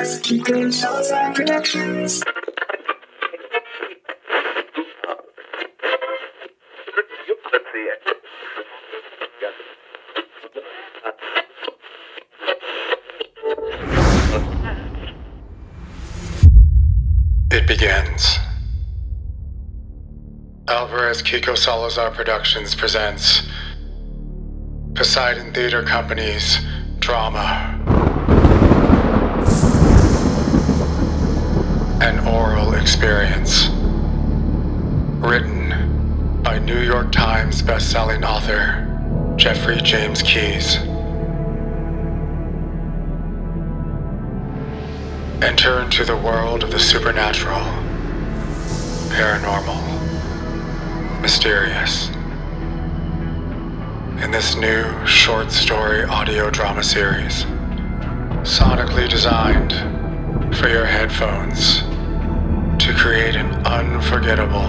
Alvarez, Kiko Salazar Productions. It begins. Alvarez Kiko Salazar Productions presents Poseidon Theater Company's drama. Experience. Written by New York Times bestselling author Jeffrey James Keyes. Enter into the world of the supernatural, paranormal, mysterious. In this new short story audio drama series, sonically designed for your headphones unforgettable,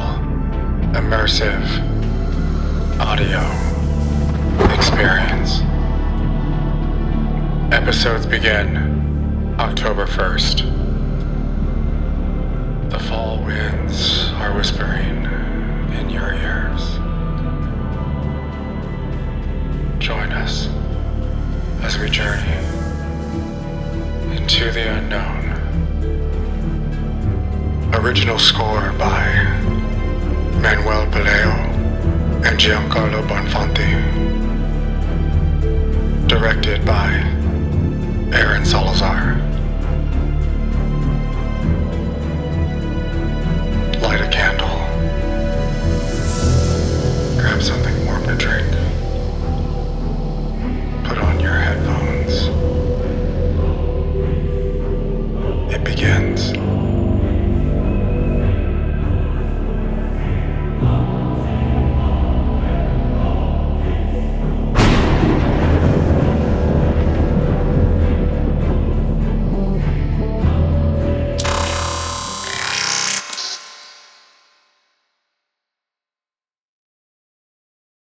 immersive audio experience. Episodes begin October 1st. The fall winds are whispering in your ears. Join us as we journey into the unknown. Original score by Manuel Paleo and Giancarlo Bonfanti. Directed by Aaron Salazar. Light a candle. Grab something warm to drink. Put on your headphones. It begins.